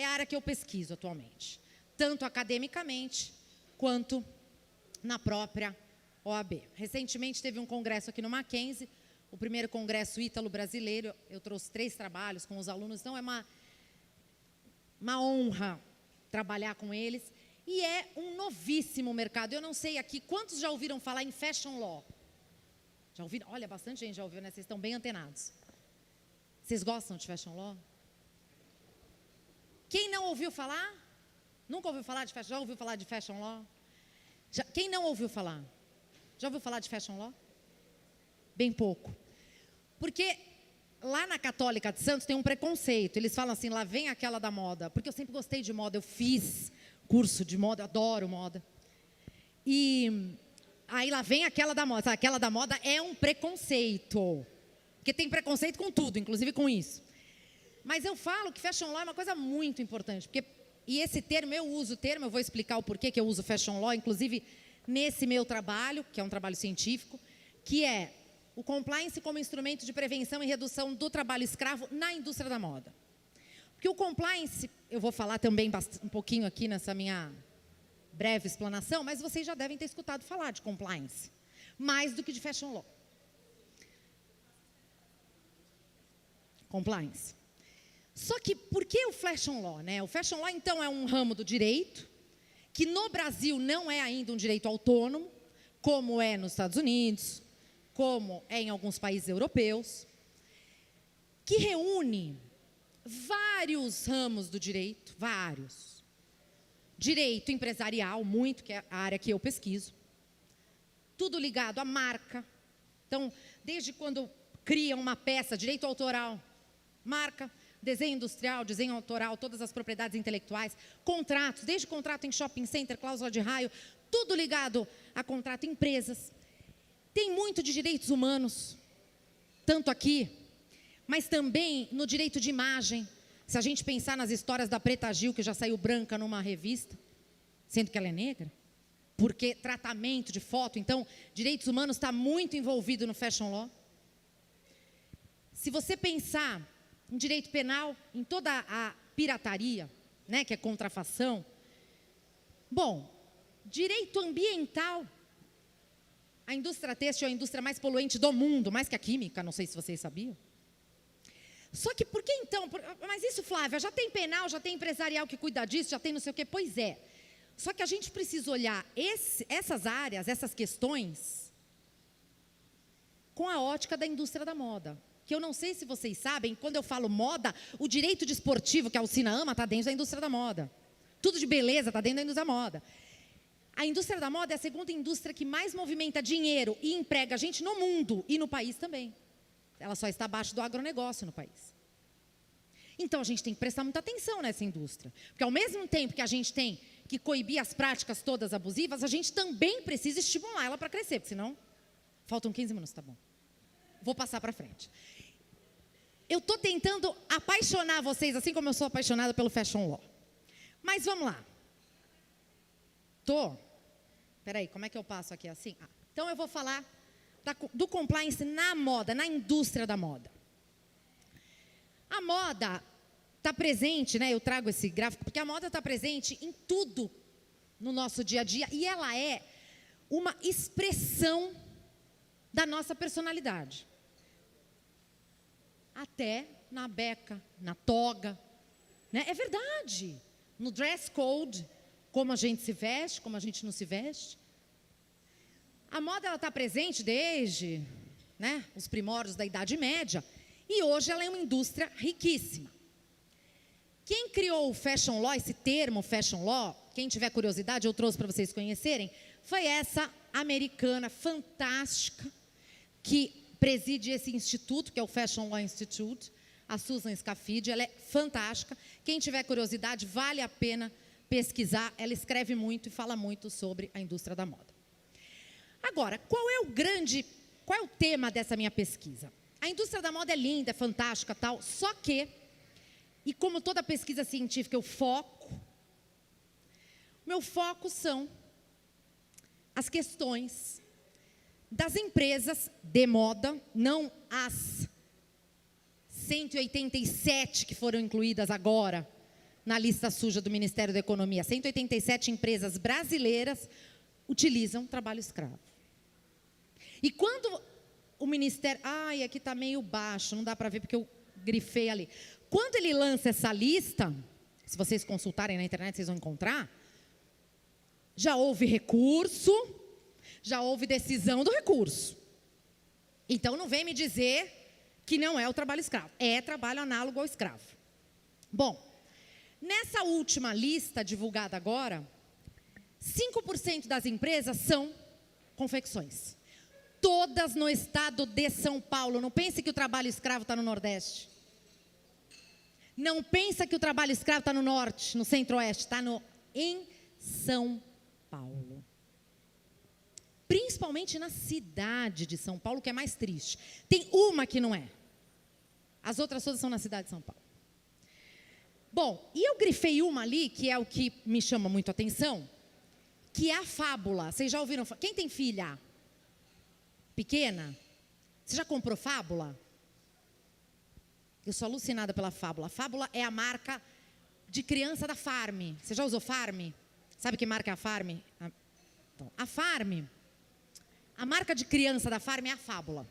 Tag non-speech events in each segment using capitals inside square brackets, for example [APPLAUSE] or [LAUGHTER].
é a área que eu pesquiso atualmente, tanto academicamente quanto na própria OAB. Recentemente teve um congresso aqui no Mackenzie, o primeiro congresso ítalo-brasileiro. Eu trouxe três trabalhos com os alunos, então é uma, uma honra trabalhar com eles. E é um novíssimo mercado. Eu não sei aqui quantos já ouviram falar em fashion law. Já ouviram? Olha, bastante gente já ouviu, né? Vocês estão bem antenados. Vocês gostam de fashion law? Quem não ouviu falar? Nunca ouviu falar de fashion? Já ouviu falar de fashion law? Já, quem não ouviu falar? Já ouviu falar de fashion law? Bem pouco. Porque lá na Católica de Santos tem um preconceito. Eles falam assim, lá vem aquela da moda. Porque eu sempre gostei de moda, eu fiz curso de moda, adoro moda. E aí lá vem aquela da moda. Aquela da moda é um preconceito. Porque tem preconceito com tudo, inclusive com isso. Mas eu falo que fashion law é uma coisa muito importante. Porque, e esse termo, eu uso o termo, eu vou explicar o porquê que eu uso fashion law, inclusive nesse meu trabalho, que é um trabalho científico, que é o compliance como instrumento de prevenção e redução do trabalho escravo na indústria da moda. Porque o compliance, eu vou falar também um pouquinho aqui nessa minha breve explanação, mas vocês já devem ter escutado falar de compliance, mais do que de fashion law. Compliance. Só que por que o fashion law? Né? O fashion law, então, é um ramo do direito, que no Brasil não é ainda um direito autônomo, como é nos Estados Unidos, como é em alguns países europeus, que reúne vários ramos do direito, vários. Direito empresarial, muito, que é a área que eu pesquiso. Tudo ligado à marca. Então, desde quando cria uma peça, direito autoral, marca, desenho industrial, desenho autoral, todas as propriedades intelectuais, contratos, desde contrato em shopping center, cláusula de raio, tudo ligado a contrato em empresas. Tem muito de direitos humanos, tanto aqui mas também no direito de imagem. Se a gente pensar nas histórias da Preta Gil, que já saiu branca numa revista, sendo que ela é negra, porque tratamento de foto, então, direitos humanos está muito envolvido no fashion law. Se você pensar em direito penal, em toda a pirataria, né, que é contrafação, bom, direito ambiental, a indústria têxtil é a indústria mais poluente do mundo, mais que a química, não sei se vocês sabiam. Só que por que então? Mas isso, Flávia, já tem penal, já tem empresarial que cuida disso, já tem não sei o quê. Pois é. Só que a gente precisa olhar esse, essas áreas, essas questões, com a ótica da indústria da moda. Que eu não sei se vocês sabem, quando eu falo moda, o direito desportivo que a Alcina ama está dentro da indústria da moda. Tudo de beleza está dentro da indústria da moda. A indústria da moda é a segunda indústria que mais movimenta dinheiro e emprega gente no mundo e no país também. Ela só está abaixo do agronegócio no país. Então a gente tem que prestar muita atenção nessa indústria. Porque ao mesmo tempo que a gente tem que coibir as práticas todas abusivas, a gente também precisa estimular ela para crescer, porque senão. Faltam 15 minutos, tá bom. Vou passar para frente. Eu estou tentando apaixonar vocês, assim como eu sou apaixonada pelo fashion law. Mas vamos lá. Tô. Peraí, como é que eu passo aqui assim? Ah, então eu vou falar da, do compliance na moda, na indústria da moda. A moda está presente, né? Eu trago esse gráfico, porque a moda está presente em tudo no nosso dia a dia e ela é uma expressão da nossa personalidade. Até na beca, na toga. Né? É verdade. No dress code, como a gente se veste, como a gente não se veste. A moda está presente desde né, os primórdios da Idade Média e hoje ela é uma indústria riquíssima. Quem criou o fashion law, esse termo fashion law, quem tiver curiosidade, eu trouxe para vocês conhecerem, foi essa americana fantástica que preside esse instituto, que é o Fashion Law Institute, a Susan Scafidi, ela é fantástica. Quem tiver curiosidade, vale a pena pesquisar. Ela escreve muito e fala muito sobre a indústria da moda. Agora, qual é o grande, qual é o tema dessa minha pesquisa? A indústria da moda é linda, é fantástica, tal, só que, e como toda pesquisa científica, o foco, meu foco são as questões das empresas de moda, não as 187 que foram incluídas agora na lista suja do Ministério da Economia. 187 empresas brasileiras utilizam trabalho escravo. E quando o Ministério. Ai, aqui está meio baixo, não dá para ver porque eu grifei ali. Quando ele lança essa lista, se vocês consultarem na internet, vocês vão encontrar. Já houve recurso, já houve decisão do recurso. Então não vem me dizer que não é o trabalho escravo. É trabalho análogo ao escravo. Bom, nessa última lista divulgada agora, 5% das empresas são confecções. Todas no estado de São Paulo. Não pense que o trabalho escravo está no Nordeste. Não pensa que o trabalho escravo está no Norte, no Centro-Oeste. Está no, em São Paulo. Principalmente na cidade de São Paulo, que é mais triste. Tem uma que não é. As outras todas são na cidade de São Paulo. Bom, e eu grifei uma ali, que é o que me chama muito a atenção, que é a fábula. Vocês já ouviram? Quem tem filha pequena? Você já comprou fábula? Eu sou alucinada pela fábula. A fábula é a marca de criança da Farm. Você já usou Farm? Sabe que marca é a Farm? A, então, a Farm, a marca de criança da Farm é a fábula.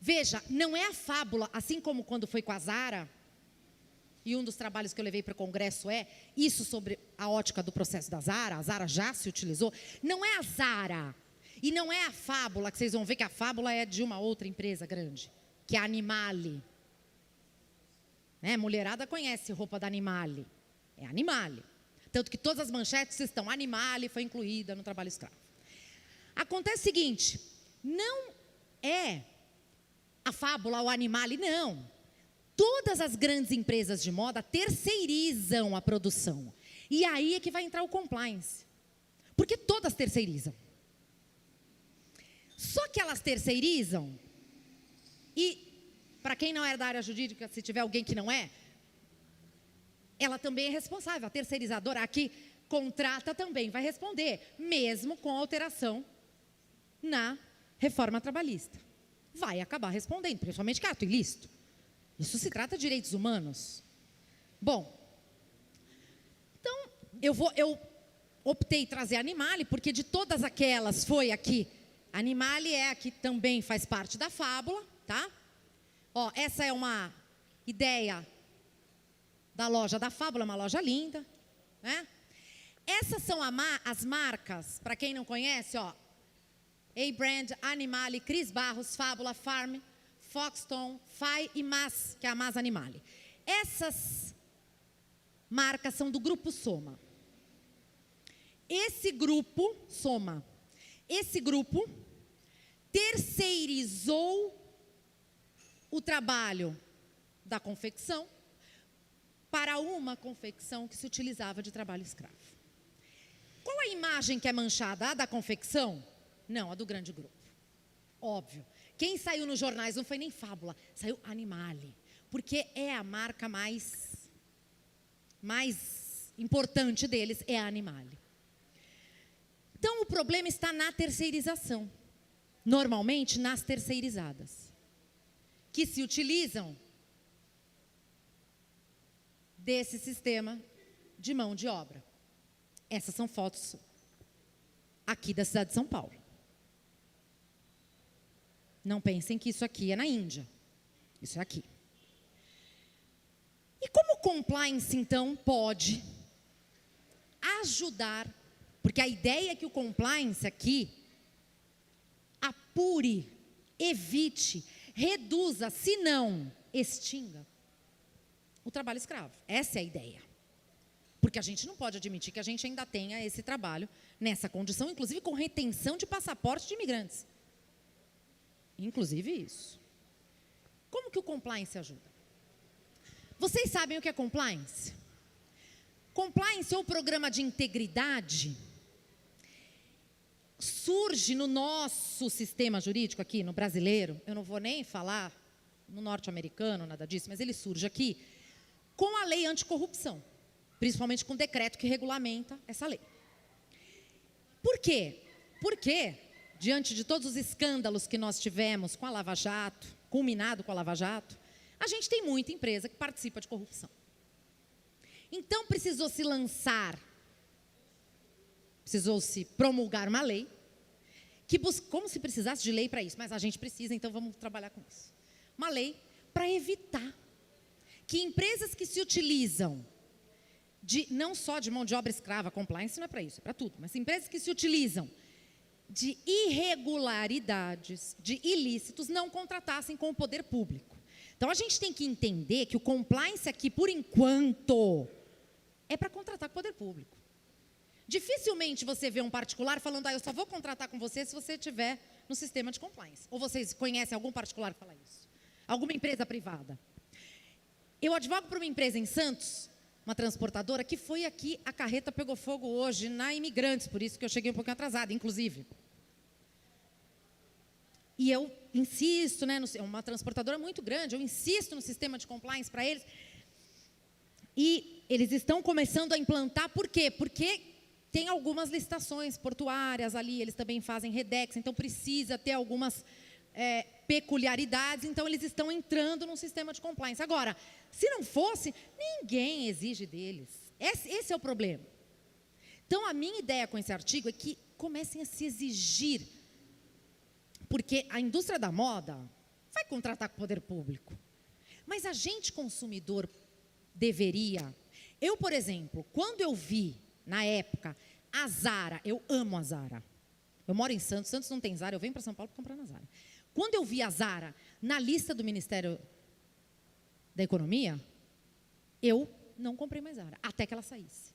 Veja, não é a fábula, assim como quando foi com a Zara, e um dos trabalhos que eu levei para o Congresso é isso sobre a ótica do processo da Zara, a Zara já se utilizou. Não é a Zara, e não é a fábula, que vocês vão ver que a fábula é de uma outra empresa grande, que é a Animale. Né? Mulherada conhece roupa da Animale. É Animale. Tanto que todas as manchetes estão Animale foi incluída no trabalho escravo. Acontece o seguinte, não é a fábula, o Animale, não. Todas as grandes empresas de moda terceirizam a produção. E aí é que vai entrar o compliance. Porque todas terceirizam. Só que elas terceirizam, e para quem não é da área jurídica, se tiver alguém que não é, ela também é responsável. A terceirizadora aqui contrata também vai responder, mesmo com alteração na reforma trabalhista. Vai acabar respondendo, principalmente que ato ilícito. Isso se trata de direitos humanos. Bom, então eu vou, eu optei trazer Animale porque de todas aquelas foi aqui. Animale é aqui também faz parte da fábula, tá? Ó, essa é uma ideia da loja da fábula, uma loja linda, né? Essas são as marcas, para quem não conhece, ó. A-Brand, Animale, Cris Barros, Fábula, Farm, Foxton, FAI e MAS, que é a MAS Animale. Essas marcas são do grupo Soma. Esse grupo, Soma, esse grupo terceirizou o trabalho da confecção para uma confecção que se utilizava de trabalho escravo. Qual a imagem que é manchada? A da confecção? Não, a do grande grupo. Óbvio. Quem saiu nos jornais não foi nem fábula, saiu Animale, porque é a marca mais mais importante deles é a Animale. Então o problema está na terceirização. Normalmente nas terceirizadas, que se utilizam desse sistema de mão de obra. Essas são fotos aqui da cidade de São Paulo. Não pensem que isso aqui é na Índia. Isso é aqui. E como o compliance, então, pode ajudar? Porque a ideia é que o compliance aqui apure, evite, reduza, se não extinga o trabalho escravo. Essa é a ideia. Porque a gente não pode admitir que a gente ainda tenha esse trabalho nessa condição, inclusive com retenção de passaporte de imigrantes. Inclusive isso. Como que o compliance ajuda? Vocês sabem o que é compliance? Compliance ou programa de integridade surge no nosso sistema jurídico aqui, no brasileiro. Eu não vou nem falar no norte-americano, nada disso, mas ele surge aqui com a lei anticorrupção, principalmente com o decreto que regulamenta essa lei. Por quê? Porque diante de todos os escândalos que nós tivemos com a Lava Jato, culminado com a Lava Jato, a gente tem muita empresa que participa de corrupção. precisou se lançar, precisou se promulgar uma lei, que como se precisasse de lei para isso, mas a gente precisa, então vamos trabalhar com isso. Uma lei para evitar que empresas que se utilizam de não só de mão de obra escrava, compliance não é para isso, é para tudo, mas empresas que se utilizam de irregularidades, de ilícitos, não contratassem com o poder público. Então a gente tem que entender que o compliance aqui, por enquanto, é para contratar com o poder público. Dificilmente você vê um particular falando, ah, eu só vou contratar com você se você estiver no sistema de compliance. Ou vocês conhecem algum particular que fala isso? Alguma empresa privada? Eu advogo para uma empresa em Santos, uma transportadora, que foi aqui, a carreta pegou fogo hoje na Imigrantes, por isso que eu cheguei um pouquinho atrasada, inclusive. E eu insisto, né, é uma transportadora muito grande, eu insisto no sistema de compliance para eles. E eles estão começando a implantar, por quê? Porque tem algumas licitações portuárias ali, eles também fazem redex, então precisa ter algumas é, peculiaridades, então eles estão entrando num sistema de compliance. Agora, se não fosse, ninguém exige deles. Esse, esse é o problema. Então, a minha ideia com esse artigo é que comecem a se exigir, porque a indústria da moda vai contratar com o poder público, mas a gente consumidor deveria. Eu, por exemplo, quando eu vi na época a Zara, eu amo a Zara. Eu moro em Santos, Santos não tem Zara, eu venho para São Paulo para comprar na Zara. Quando eu vi a Zara na lista do Ministério da Economia, eu não comprei mais Zara, até que ela saísse.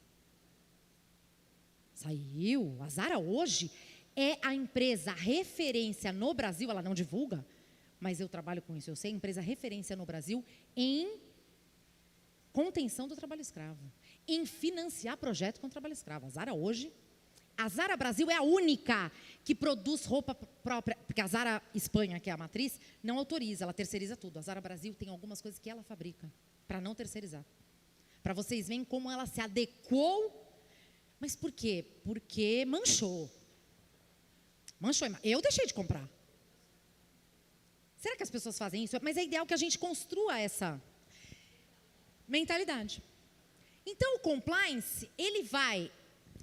Saiu. A Zara hoje é a empresa referência no Brasil, ela não divulga, mas eu trabalho com isso, eu sei, empresa referência no Brasil em contenção do trabalho escravo, em financiar projetos com trabalho escravo. A Zara hoje a Zara Brasil é a única que produz roupa própria, porque a Zara Espanha, que é a matriz, não autoriza, ela terceiriza tudo. A Zara Brasil tem algumas coisas que ela fabrica, para não terceirizar. Para vocês verem como ela se adequou. Mas por quê? Porque manchou. Manchou. Eu deixei de comprar. Será que as pessoas fazem isso? Mas é ideal que a gente construa essa mentalidade. Então, o compliance, ele vai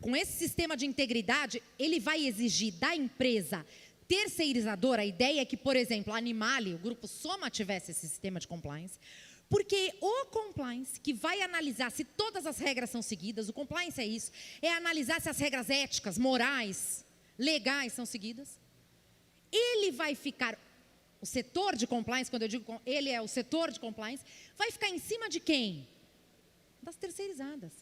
com esse sistema de integridade, ele vai exigir da empresa terceirizadora, a ideia é que, por exemplo, a Animale, o grupo Soma tivesse esse sistema de compliance, porque o compliance, que vai analisar se todas as regras são seguidas, o compliance é isso, é analisar se as regras éticas, morais, legais são seguidas. Ele vai ficar, o setor de compliance, quando eu digo ele é o setor de compliance, vai ficar em cima de quem? Das terceirizadas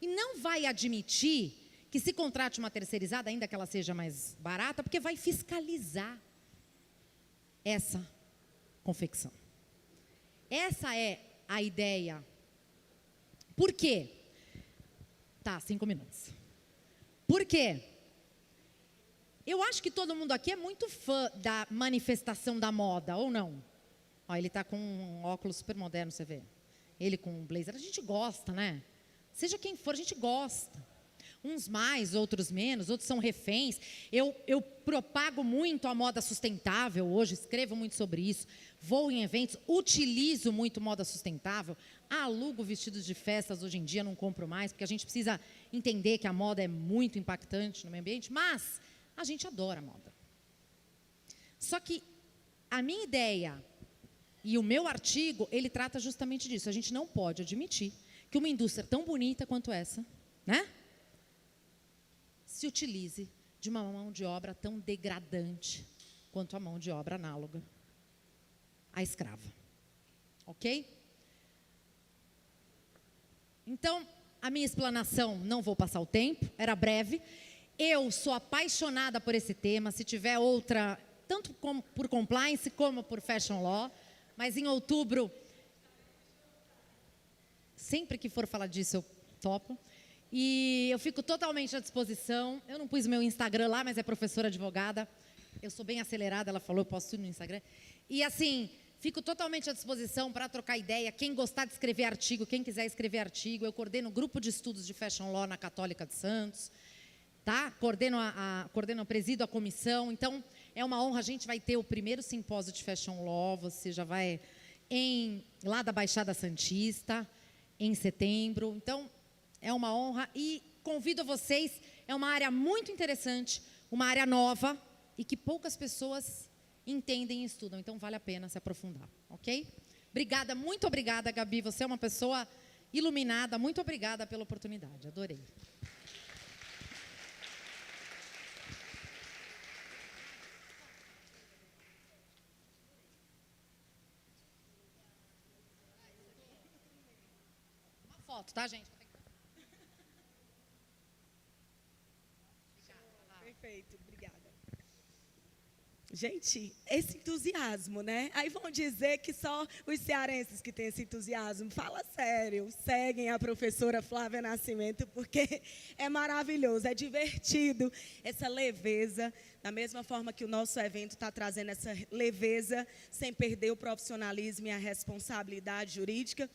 e não vai admitir que se contrate uma terceirizada, ainda que ela seja mais barata, porque vai fiscalizar essa confecção. Essa é a ideia. Por quê? Tá, cinco minutos. Por quê? Eu acho que todo mundo aqui é muito fã da manifestação da moda, ou não? Ó, ele está com um óculos super moderno, você vê. Ele com um blazer. A gente gosta, né? Seja quem for, a gente gosta. Uns mais, outros menos, outros são reféns. Eu, eu propago muito a moda sustentável hoje, escrevo muito sobre isso. Vou em eventos, utilizo muito moda sustentável. Alugo vestidos de festas hoje em dia, não compro mais, porque a gente precisa entender que a moda é muito impactante no meio ambiente, mas a gente adora moda. Só que a minha ideia e o meu artigo, ele trata justamente disso. A gente não pode admitir que uma indústria tão bonita quanto essa, né? Se utilize de uma mão de obra tão degradante quanto a mão de obra análoga à escrava. Ok? Então, a minha explanação, não vou passar o tempo, era breve. Eu sou apaixonada por esse tema. Se tiver outra, tanto como por compliance como por fashion law, mas em outubro Sempre que for falar disso, eu topo. E eu fico totalmente à disposição. Eu não pus meu Instagram lá, mas é professora advogada. Eu sou bem acelerada, ela falou, eu posto tudo no Instagram. E assim, fico totalmente à disposição para trocar ideia. Quem gostar de escrever artigo, quem quiser escrever artigo, eu coordeno o grupo de estudos de Fashion Law na Católica de Santos. Tá? Coordeno, a, a, coordeno, presido a comissão. Então, é uma honra. A gente vai ter o primeiro simpósio de Fashion Law. Você já vai em lá da Baixada Santista em setembro. Então, É uma honra e convido vocês, é uma área muito interessante, uma área nova e que poucas pessoas entendem e estudam, então vale a pena se aprofundar, ok? Obrigada, muito obrigada, Gabi. Você é uma pessoa iluminada. Muito obrigada pela oportunidade. Adorei. Uma foto, tá, gente? Perfeito, obrigada. Gente, esse entusiasmo, né? Aí vão dizer que só os cearenses que têm esse entusiasmo. Fala sério, seguem a professora Flávia Nascimento, porque é maravilhoso, é divertido, essa leveza. Da mesma forma que o nosso evento está trazendo essa leveza, sem perder o profissionalismo e a responsabilidade jurídica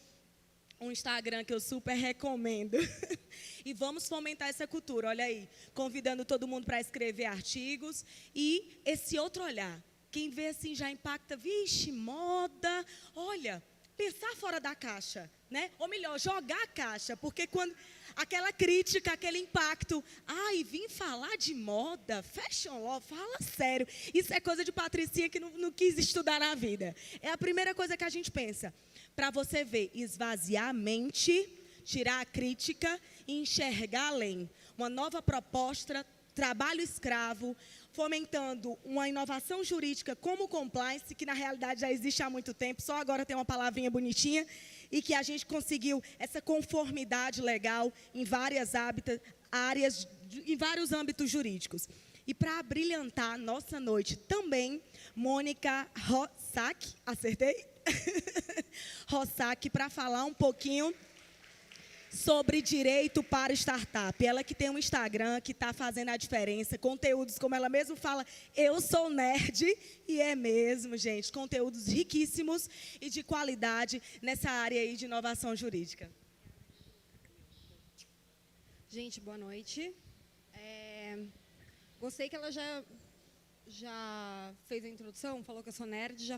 um Instagram que eu super recomendo. [LAUGHS] e vamos fomentar essa cultura, olha aí, convidando todo mundo para escrever artigos e esse outro olhar. Quem vê assim já impacta, vixe, moda. Olha, pensar fora da caixa, né? Ou melhor, jogar a caixa, porque quando aquela crítica, aquele impacto, ai, vim falar de moda, fashion law, fala sério. Isso é coisa de Patricinha que não, não quis estudar na vida. É a primeira coisa que a gente pensa para você ver, esvaziar a mente, tirar a crítica e enxergar além. Uma nova proposta, trabalho escravo, fomentando uma inovação jurídica como compliance, que na realidade já existe há muito tempo, só agora tem uma palavrinha bonitinha, e que a gente conseguiu essa conformidade legal em várias hábitat, áreas, em vários âmbitos jurídicos. E para brilhantar nossa noite também, Mônica Rossack, acertei? [LAUGHS] Rossack para falar um pouquinho sobre direito para startup. Ela que tem um Instagram que está fazendo a diferença, conteúdos, como ela mesma fala, eu sou nerd, e é mesmo, gente, conteúdos riquíssimos e de qualidade nessa área aí de inovação jurídica. Gente, boa noite. É, gostei que ela já, já fez a introdução, falou que eu sou nerd, já